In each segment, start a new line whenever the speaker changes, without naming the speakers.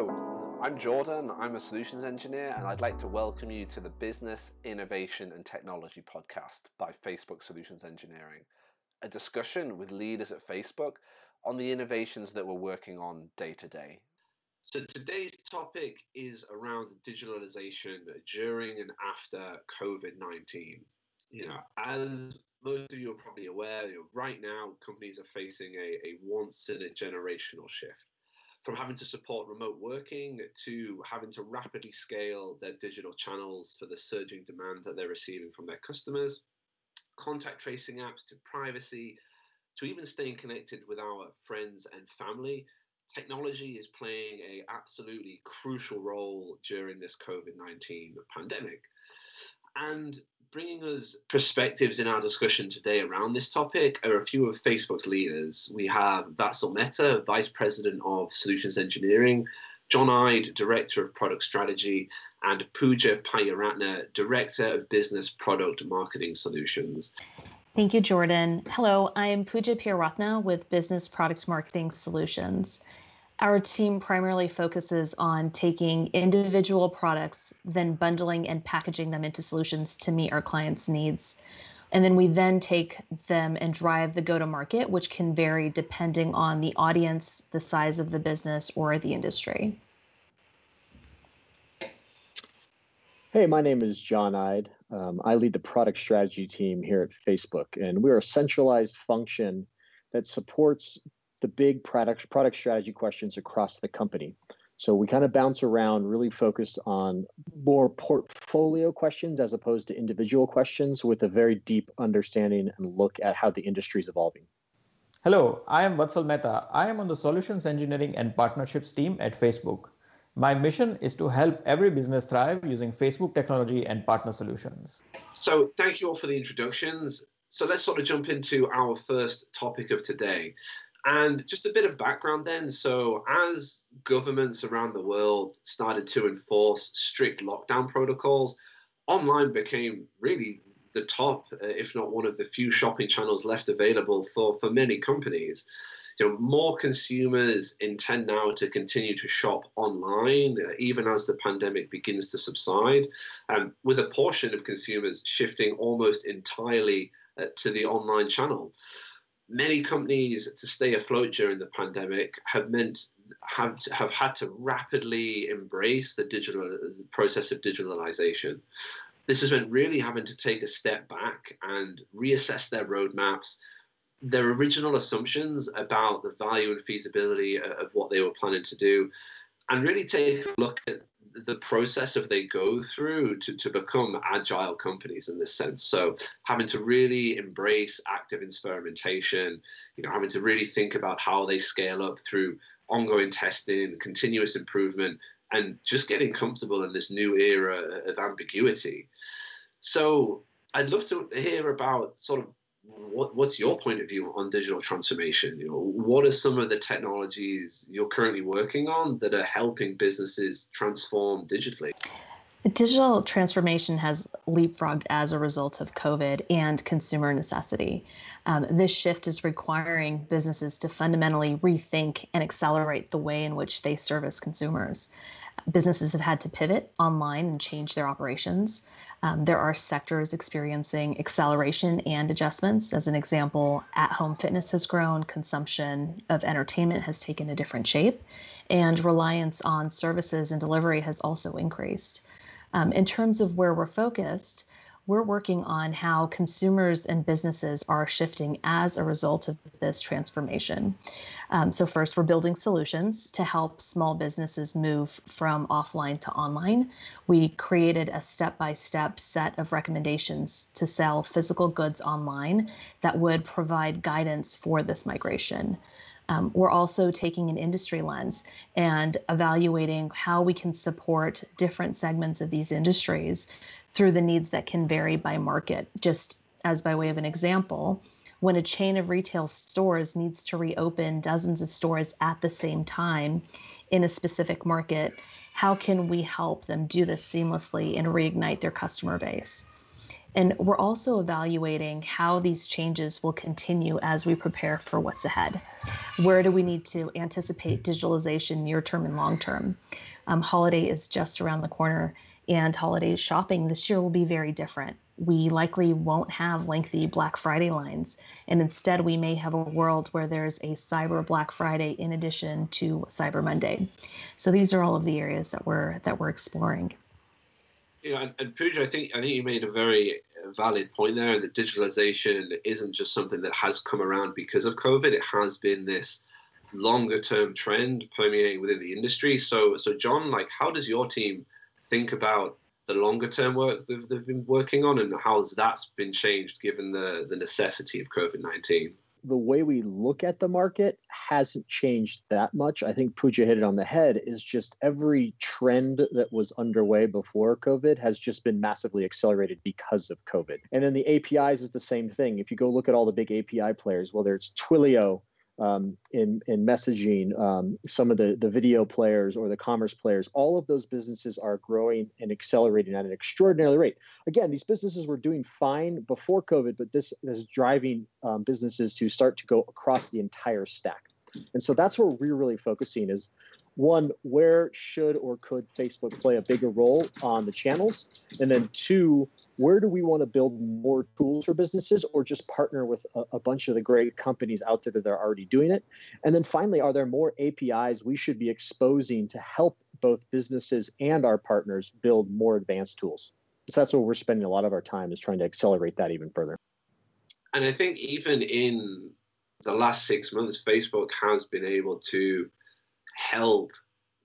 I'm Jordan. I'm a solutions engineer, and I'd like to welcome you to the Business Innovation and Technology podcast by Facebook Solutions Engineering, a discussion with leaders at Facebook on the innovations that we're working on day to day.
So today's topic is around digitalization during and after COVID 19. You know, as most of you are probably aware, you know, right now companies are facing a, a once in a generational shift from having to support remote working to having to rapidly scale their digital channels for the surging demand that they're receiving from their customers, contact tracing apps to privacy, to even staying connected with our friends and family. Technology is playing a absolutely crucial role during this COVID-19 pandemic. And bringing us perspectives in our discussion today around this topic are a few of Facebook's leaders. We have Vatsal Mehta, Vice President of Solutions Engineering, John Ide, Director of Product Strategy, and Pooja Payaratna, Director of Business Product Marketing Solutions.
Thank you, Jordan. Hello, I'm Pooja Payaratna with Business Product Marketing Solutions. Our team primarily focuses on taking individual products, then bundling and packaging them into solutions to meet our clients' needs. And then we then take them and drive the go to market, which can vary depending on the audience, the size of the business, or the industry.
Hey, my name is John Ide. Um, I lead the product strategy team here at Facebook, and we're a centralized function that supports the big product product strategy questions across the company. So we kind of bounce around, really focus on more portfolio questions as opposed to individual questions with a very deep understanding and look at how the industry is evolving.
Hello, I am Vatsal Mehta. I am on the Solutions Engineering and Partnerships team at Facebook. My mission is to help every business thrive using Facebook technology and partner solutions.
So, thank you all for the introductions. So, let's sort of jump into our first topic of today. And just a bit of background then. So, as governments around the world started to enforce strict lockdown protocols, online became really the top, uh, if not one of the few shopping channels left available for, for many companies. You know, more consumers intend now to continue to shop online, uh, even as the pandemic begins to subside, um, with a portion of consumers shifting almost entirely uh, to the online channel many companies to stay afloat during the pandemic have meant have have had to rapidly embrace the digital the process of digitalization. This has meant really having to take a step back and reassess their roadmaps, their original assumptions about the value and feasibility of what they were planning to do, and really take a look at the process of they go through to, to become agile companies in this sense. So having to really embrace active experimentation, you know, having to really think about how they scale up through ongoing testing, continuous improvement, and just getting comfortable in this new era of ambiguity. So I'd love to hear about sort of what, what's your point of view on digital transformation? You know, what are some of the technologies you're currently working on that are helping businesses transform digitally?
Digital transformation has leapfrogged as a result of COVID and consumer necessity. Um, this shift is requiring businesses to fundamentally rethink and accelerate the way in which they service consumers. Businesses have had to pivot online and change their operations. Um, there are sectors experiencing acceleration and adjustments. As an example, at home fitness has grown, consumption of entertainment has taken a different shape, and reliance on services and delivery has also increased. Um, in terms of where we're focused, we're working on how consumers and businesses are shifting as a result of this transformation. Um, so, first, we're building solutions to help small businesses move from offline to online. We created a step by step set of recommendations to sell physical goods online that would provide guidance for this migration. Um, we're also taking an industry lens and evaluating how we can support different segments of these industries through the needs that can vary by market. Just as by way of an example, when a chain of retail stores needs to reopen dozens of stores at the same time in a specific market, how can we help them do this seamlessly and reignite their customer base? And we're also evaluating how these changes will continue as we prepare for what's ahead. Where do we need to anticipate digitalization near term and long term? Um, holiday is just around the corner, and holiday shopping this year will be very different. We likely won't have lengthy Black Friday lines, and instead, we may have a world where there's a Cyber Black Friday in addition to Cyber Monday. So these are all of the areas that we're that we're exploring
you know, and, and Pooja, I think I think you made a very valid point there, that digitalization isn't just something that has come around because of COVID. It has been this longer term trend permeating within the industry. So, so John, like, how does your team think about the longer term work that they've been working on, and how has that been changed given the the necessity of COVID nineteen?
the way we look at the market hasn't changed that much. I think Pooja hit it on the head is just every trend that was underway before COVID has just been massively accelerated because of COVID. And then the APIs is the same thing. If you go look at all the big API players, whether it's Twilio, um, in in messaging, um, some of the the video players or the commerce players, all of those businesses are growing and accelerating at an extraordinary rate. Again, these businesses were doing fine before COVID, but this, this is driving um, businesses to start to go across the entire stack. And so that's where we're really focusing is one, where should or could Facebook play a bigger role on the channels? And then two, where do we want to build more tools for businesses or just partner with a, a, bunch of the great companies out there that are already doing it? And then finally, are there more APIs we should be exposing to help both businesses and our partners build more advanced tools? So that's what we're spending a lot of our time is trying to accelerate that even further.
And I think even in the last six months, Facebook has been able to help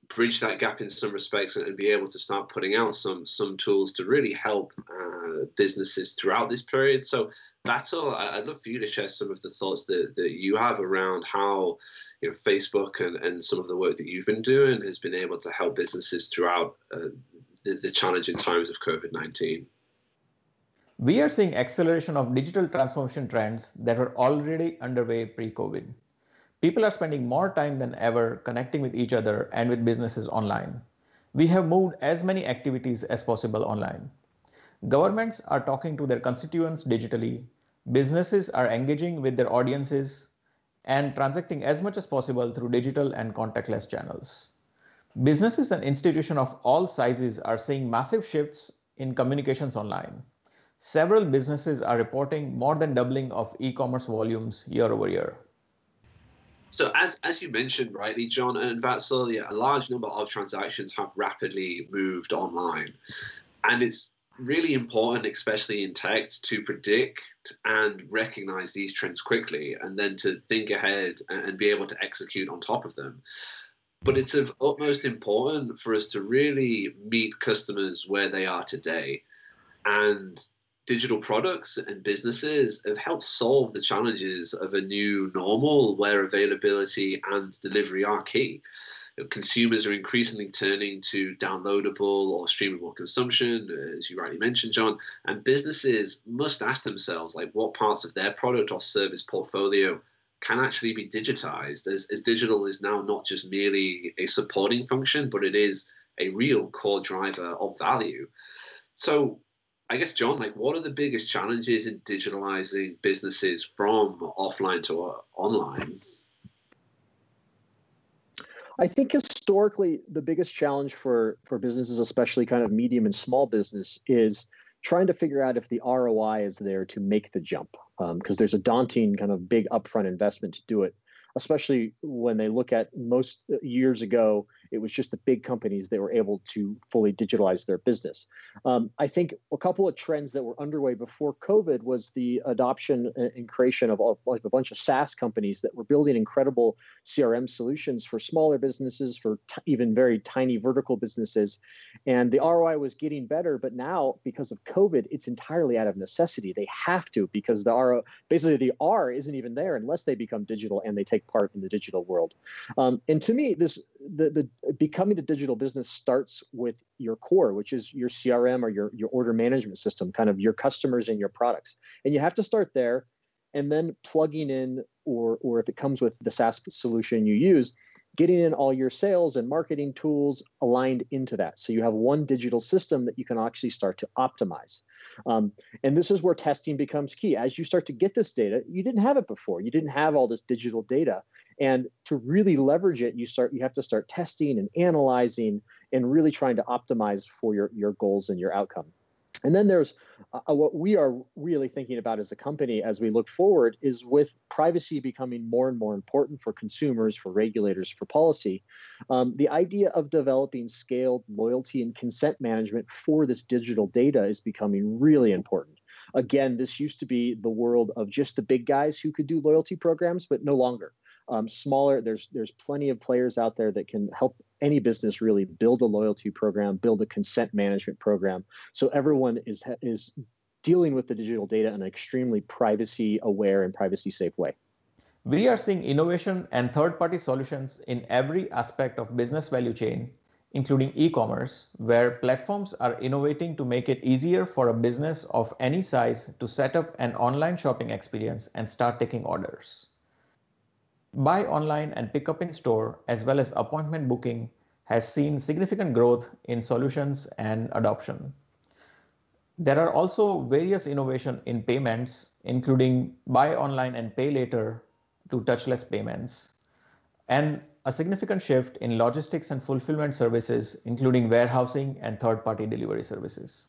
bridge that gap in some respects and, be able to start putting out some some tools to really help uh, businesses throughout this period. So, Vatsal, I'd love for you to share some of the thoughts that, that you have around how you know Facebook and, and some of the work that you've been doing has been able to help businesses throughout uh, the, the challenging times of COVID nineteen.
We are seeing acceleration of digital transformation trends that were already underway pre-COVID. People are spending more time than ever connecting with each other and with businesses online. We have moved as many activities as possible online. Governments are talking to their constituents digitally, businesses are engaging with their audiences, and transacting as much as possible through digital and contactless channels. Businesses and institutions of all sizes are seeing massive shifts in communications online. Several businesses are reporting more than doubling of e-commerce volumes year over year.
So as as you mentioned rightly, John, and yeah, a large number of transactions have rapidly moved online, and it's really important, especially in tech, to predict and recognize these trends quickly, and then to think ahead and be able to execute on top of them. But it's of utmost important for us to really meet customers where they are today, and digital products and businesses have helped solve the challenges of a new normal where availability and delivery are key. Consumers are increasingly turning to downloadable or streamable consumption, as you rightly mentioned, John, and businesses must ask themselves like what parts of their product or service portfolio can actually be digitized as, as digital is now not just merely a supporting function, but it is a real core driver of value. So I guess, John, like, what are the biggest challenges in digitalizing businesses from offline to uh, online?
I think historically, the biggest challenge for for businesses, especially kind of medium and small business, is trying to figure out if the ROI is there to make the jump. Because um, there's a daunting kind of big upfront investment to do it, especially when they look at most years ago it was just the big companies that were able to fully digitalize their business. Um, I think a couple of trends that were underway before COVID was the adoption and creation of a bunch of SaaS companies that were building incredible CRM solutions for smaller businesses, for t- even very tiny vertical businesses, and the ROI was getting better. But now, because of COVID, it's entirely out of necessity. They have to because the RO basically the R isn't even there unless they become digital and they take part in the digital world. Um, and to me, this the, the becoming a digital business starts with your core, which is your CRM or your, your order management system, kind of your customers and your products. And you have to start there and then plugging in, or, or if it comes with the SaaS solution you use, getting in all your sales and marketing tools aligned into that. So you have one digital system that you can actually start to optimize. Um, and this is where testing becomes key. As you start to get this data, you didn't have it before. You didn't have all this digital data. And to really leverage it, you start you have to start testing and analyzing and really trying to optimize for your, your goals and your outcome. And then there's uh, uh, what we are really thinking about as a company as we look forward is with privacy becoming more and more important for consumers, for regulators, for policy, um, the idea of developing scaled loyalty and consent management for this digital data is becoming really important. Again, this used to be the world of just the big guys who could do loyalty programs, but no longer um, smaller there's there's plenty of players out there that can help any business really build a loyalty program build a consent management program. So everyone is is dealing with the digital data in an extremely privacy aware and privacy safe way.
We are seeing innovation and third party solutions in every aspect of business value chain including e-commerce where platforms are innovating to make it easier for a business of any size to set up an online shopping experience and start taking orders Buy online and pick up in store, as well as appointment booking, has seen significant growth in solutions and adoption. There are also various innovation in payments, including buy online and pay later to touchless payments, and a significant shift in logistics and fulfillment services, including warehousing and third-party delivery services.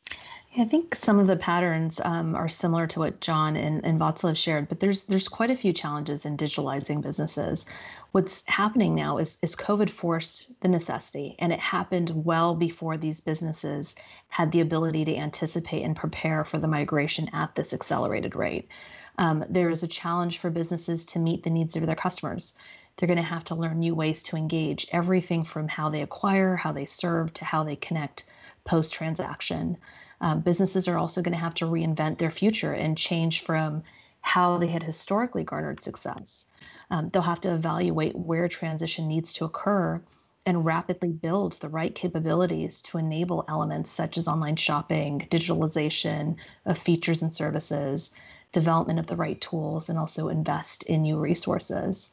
I think some of the patterns um, are similar to what John and, and Vatsal shared, but there's there's quite a few challenges in digitalizing businesses. What's happening now is is COVID forced the necessity, and it happened well before these businesses had the ability to anticipate and prepare for the migration at this accelerated rate. Um, there is a challenge for businesses to meet the needs of their customers. They're going to have to learn new ways to engage, everything from how they acquire, how they serve, to how they connect post transaction um, businesses are also going to have to reinvent their future and change from how they had historically garnered success. Um, they'll have to evaluate where transition needs to occur and rapidly build the right capabilities to enable elements such as online shopping, digitalization of features and services, development of the right tools, and also invest in new resources.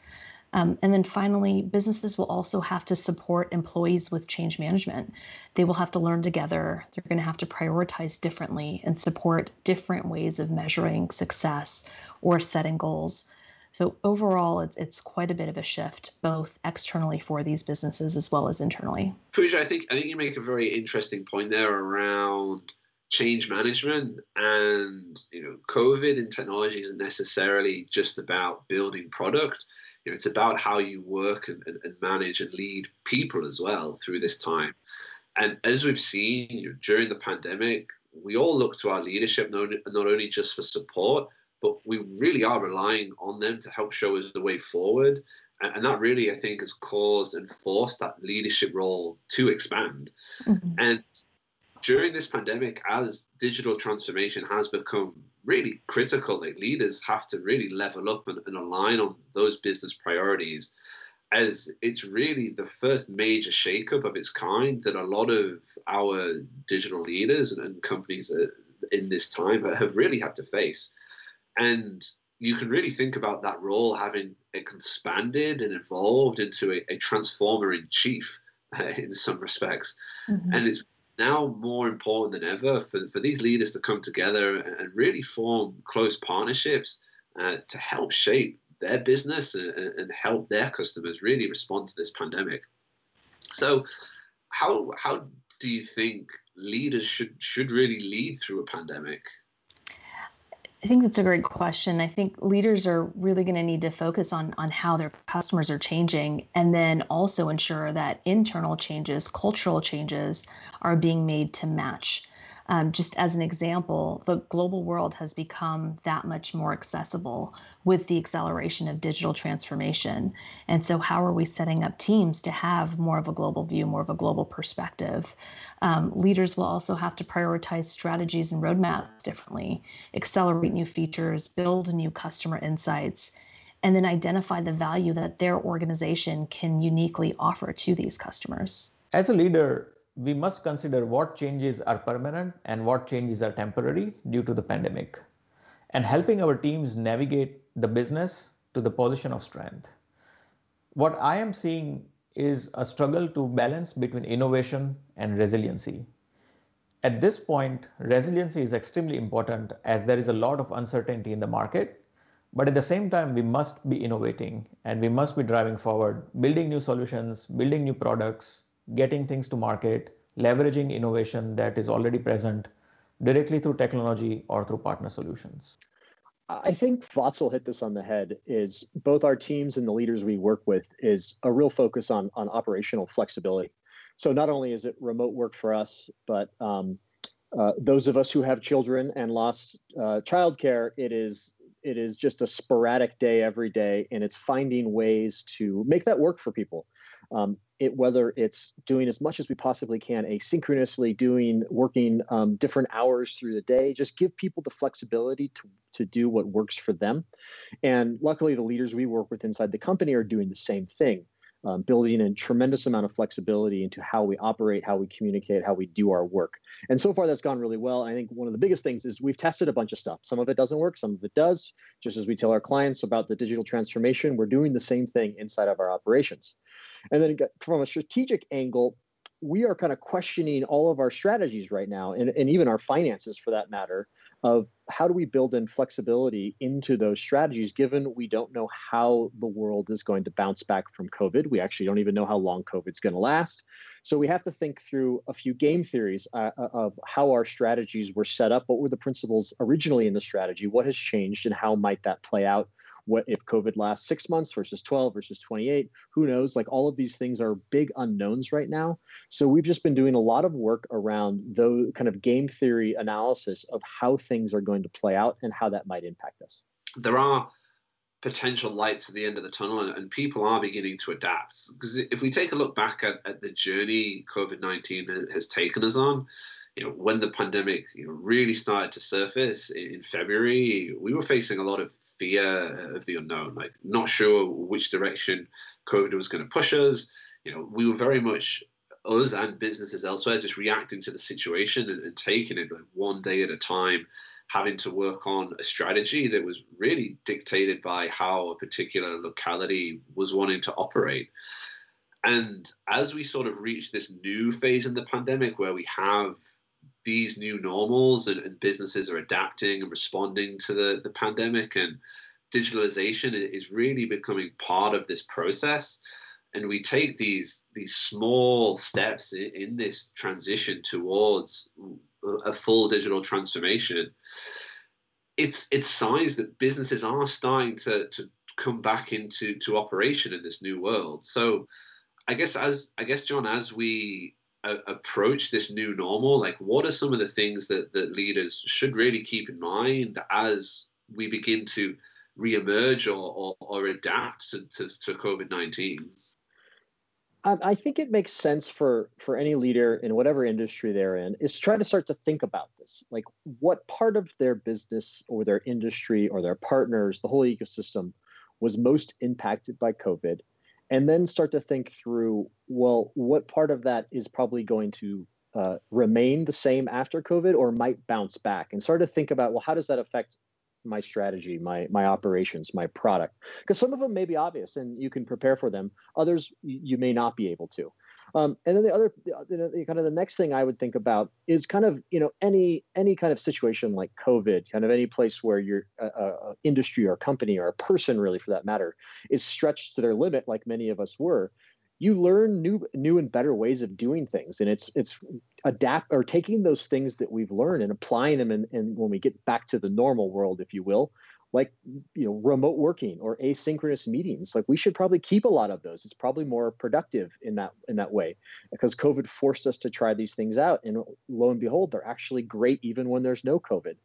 Um, and then finally, businesses will also have to support employees with change management. They will have to learn together. They're going to have to prioritize differently and support different ways of measuring success or setting goals. So overall, it's, it's quite a bit of a shift, both externally for these businesses as well as internally.
Pooja, I think I think you make a very interesting point there around change management and you know covid and technology isn't necessarily just about building product you know, it's about how you work and, and, and, manage and lead people as well through this time. And as we've seen you know, during the pandemic, we all look to our leadership not, not only just for support, but we really are relying on them to help show us the way forward. And, and that really, I think, has caused and forced that leadership role to expand. Mm-hmm. And during this pandemic, as digital transformation has become really critical. Like leaders have to really level up and, and align on those business priorities as it's really the first major shakeup of its kind that a lot of our digital leaders and, and companies in this time have really had to face. And you can really think about that role having expanded and evolved into a, a transformer in chief uh, in some respects. Mm-hmm. And it's now more important than ever for, for these leaders to come together and really form close partnerships uh, to help shape their business and, and, help their customers really respond to this pandemic. So, how how do you think leaders should should really lead through a pandemic?
I think that's a great question. I think leaders are really going to need to focus on on how their customers are changing and then also ensure that internal changes, cultural changes are being made to match um, just as an example, the global world has become that much more accessible with the acceleration of digital transformation. And so, how are we setting up teams to have more of a global view, more of a global perspective? Um, leaders will also have to prioritize strategies and roadmaps differently, accelerate new features, build new customer insights and then identify the value that their organization can uniquely offer to these customers.
As a leader, we must consider what changes are permanent and what changes are temporary due to the pandemic, and helping our teams navigate the business to the position of strength. What I am seeing is a struggle to balance between innovation and resiliency. At this point, resiliency is extremely important as there is a lot of uncertainty in the market. But at the same time, we must be innovating and we must be driving forward, building new solutions, building new products, getting things to market, leveraging innovation that is already present directly through technology or through partner solutions.
I think Vatsal hit this on the head is both our teams and the leaders we work with is a real focus on, on operational flexibility. So not only is it remote work for us, but um, uh, those of us who have children and lost uh, childcare, it is it is just a sporadic day every day, and it's finding ways to make that work for people. Um, it whether it's doing as much as we possibly can asynchronously, doing working um, different hours through the day, just give people the flexibility to to do what works for them. And luckily, the leaders we work with inside the company are doing the same thing um, building a tremendous amount of flexibility into how we operate, how we communicate, how we do our work. And so far, that's gone really well. I think one of the biggest things is we've tested a bunch of stuff. Some of it doesn't work, some of it does. Just as we tell our clients about the digital transformation, we're doing the same thing inside of our operations. And then from a strategic angle, we are kind of questioning all of our strategies right now and, and even our finances for that matter of how do we build in flexibility into those strategies given we don't know how the world is going to bounce back from covid. We actually don't even know how long covid's going to last. So we have to think through a few game theories uh, uh, of how our strategies were set up what were the principles originally in the strategy what has changed and how might that play out what if covid lasts six months versus 12 versus 28 who knows? Like all of these things are big unknowns right now. So we've just been doing a lot of work around those kind of game theory analysis of how things are going to play out and how that might impact us.
There are potential lights at the end of the tunnel and, and people are beginning to adapt. Because if we take a look back at, at the journey covid-19 has, has taken us on you know, when the pandemic you know, really started to surface in, February, we were facing a lot of fear of the unknown, like not sure which direction COVID was going to push us. You know, we were very much us and businesses elsewhere just reacting to the situation and, and taking it like one day at a time, having to work on a strategy that was really dictated by how a particular locality was wanting to operate. And as we sort of reach this new phase in the pandemic where we have these new normals and, and, businesses are adapting and responding to the, the pandemic and digitalization is really becoming part of this process. And we take these these small steps in, in this transition towards a full digital transformation. It's it's signs that businesses are starting to to come back into to operation in this new world. So i guess as i guess john as we approach this new normal? Like, what are some of the things that, that leaders should really keep in mind as we begin to reemerge or, or, or adapt to, to, to COVID 19?
Um, I think it makes sense for for any leader in whatever industry they're in is try to start to think about this. Like, what part of their business or their industry or their partners, the whole ecosystem, was most impacted by COVID, and then start to think through well what part of that is probably going to uh, remain the same after covid or might bounce back and start to think about well how does that affect my strategy my my operations my product? Because some of them may be obvious and you can prepare for them. Others you may not be able to um, and then the other, you know, kind of the next thing I would think about is kind of, you know, any any kind of situation like COVID, kind of any place where your uh, uh, industry or company or a person, really for that matter, is stretched to their limit, like many of us were. You learn new new and better ways of doing things, and it's it's adapt or taking those things that we've learned and applying them, and when we get back to the normal world, if you will, like you know remote working or asynchronous meetings like we should probably keep a lot of those. It's probably more productive in that in that way because covid forced us to try these things out and lo and behold they're actually great even when there's no covid.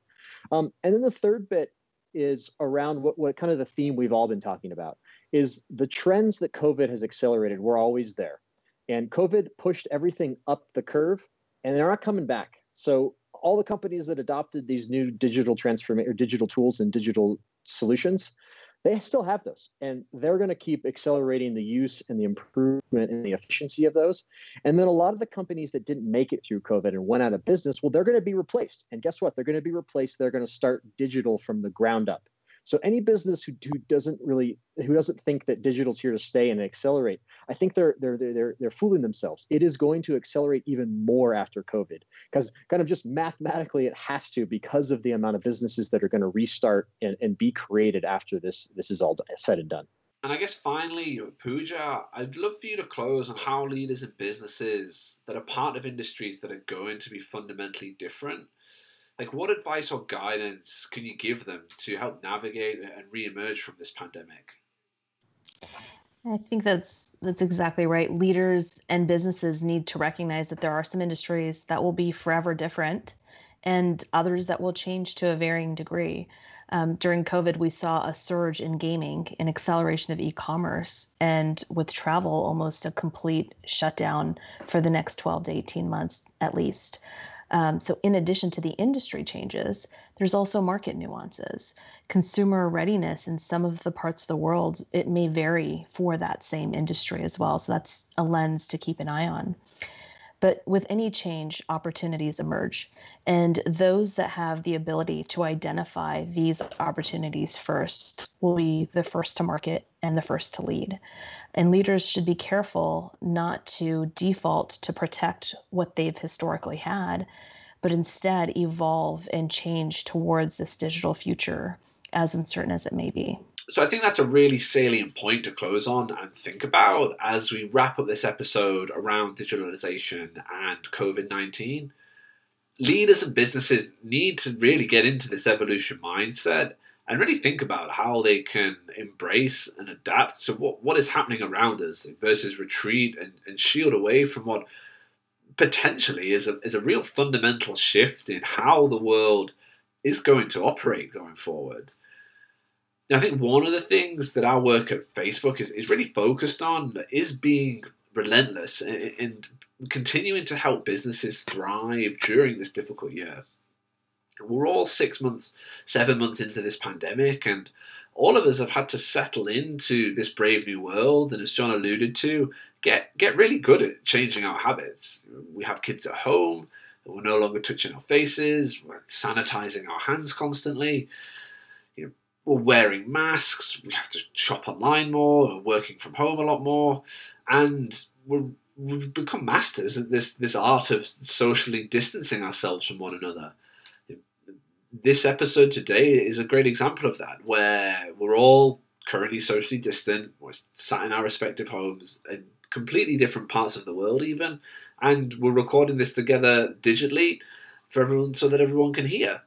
Um, and then the third bit is around what, what kind of the theme we've all been talking about is the trends that covid has accelerated were always there. And covid pushed everything up the curve and they're not coming back. So all the companies that adopted these new digital transformation or digital tools and digital solutions, they still have those and they're going to keep accelerating the use and the improvement and the efficiency of those. And then a lot of the companies that didn't make it through covid and went out of business well they're going to be replaced. And guess what? They're going to be replaced. They're going to start digital from the ground up So any business who, who doesn't really who doesn't think that digital's here to stay and accelerate, I think they're they're they're they're, they're fooling themselves. It is going to accelerate even more after COVID because kind of just mathematically it has to because of the amount of businesses that are going to restart and, and be created after this this is all said and done.
And I guess finally, Pooja, I'd love for you to close on how leaders and businesses that are part of industries that are going to be fundamentally different, like what advice or guidance can you give them to help navigate and reemerge from this pandemic?
I think that's that's exactly right. Leaders and businesses need to recognize that there are some industries that will be forever different and others that will change to a varying degree. Um, during COVID, we saw a surge in gaming, an acceleration of e commerce, and with travel, almost a complete shutdown for the next 12 to 18 months at least. Um, so, in addition to the industry changes, there's also market nuances. Consumer readiness in some of the parts of the world, it may vary for that same industry as well. So, that's a lens to keep an eye on. But with any change, opportunities emerge. And those that have the ability to identify these opportunities first will be the first to market and the first to lead. And leaders should be careful not to default to protect what they've historically had, but instead evolve and change towards this digital future, as uncertain as it may be.
So I think that's a really salient point to close on and think about as we wrap up this episode around digitalization and COVID 19. Leaders and businesses need to really get into this evolution mindset and really think about how they can embrace and adapt to what, what is happening around us versus retreat and, and shield away from what potentially is a, is a real fundamental shift in how the world is going to operate going forward. I think one of the things that our work at Facebook is, is really focused on is being relentless and, and continuing to help businesses thrive during this difficult year. We're all six months, seven months into this pandemic, and all of us have had to settle into this brave new world. And as John alluded to, get get really good at changing our habits. We have kids at home. We're no longer touching our faces. We're sanitizing our hands constantly we're wearing masks, we have to shop online more, we're working from home a lot more, and we're, we've become masters at this, this art of socially distancing ourselves from one another. This episode today is a great example of that, where we're all currently socially distant, we're sat in our respective homes in completely different parts of the world, even, and we're recording this together digitally for everyone so that everyone can hear.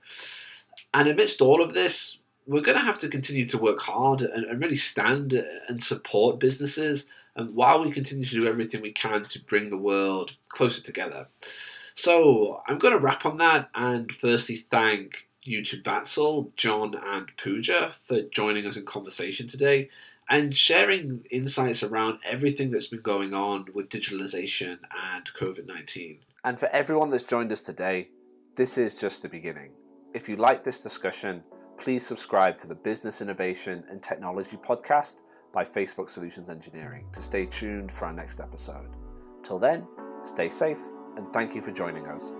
And amidst all of this, we're going to have to continue to work hard and, and really stand and support businesses and while we continue to do everything we can to bring the world closer together. So I'm going to wrap on that and firstly thank you to Vatsal, John, and Pooja for joining us in conversation today and sharing insights around everything that's been going on with digitalization and COVID 19.
And for everyone that's joined us today, this is just the beginning. If you like this discussion, please subscribe to the Business Innovation and Technology podcast by Facebook Solutions Engineering to stay tuned for our next episode. Till then, stay safe and thank you for joining us.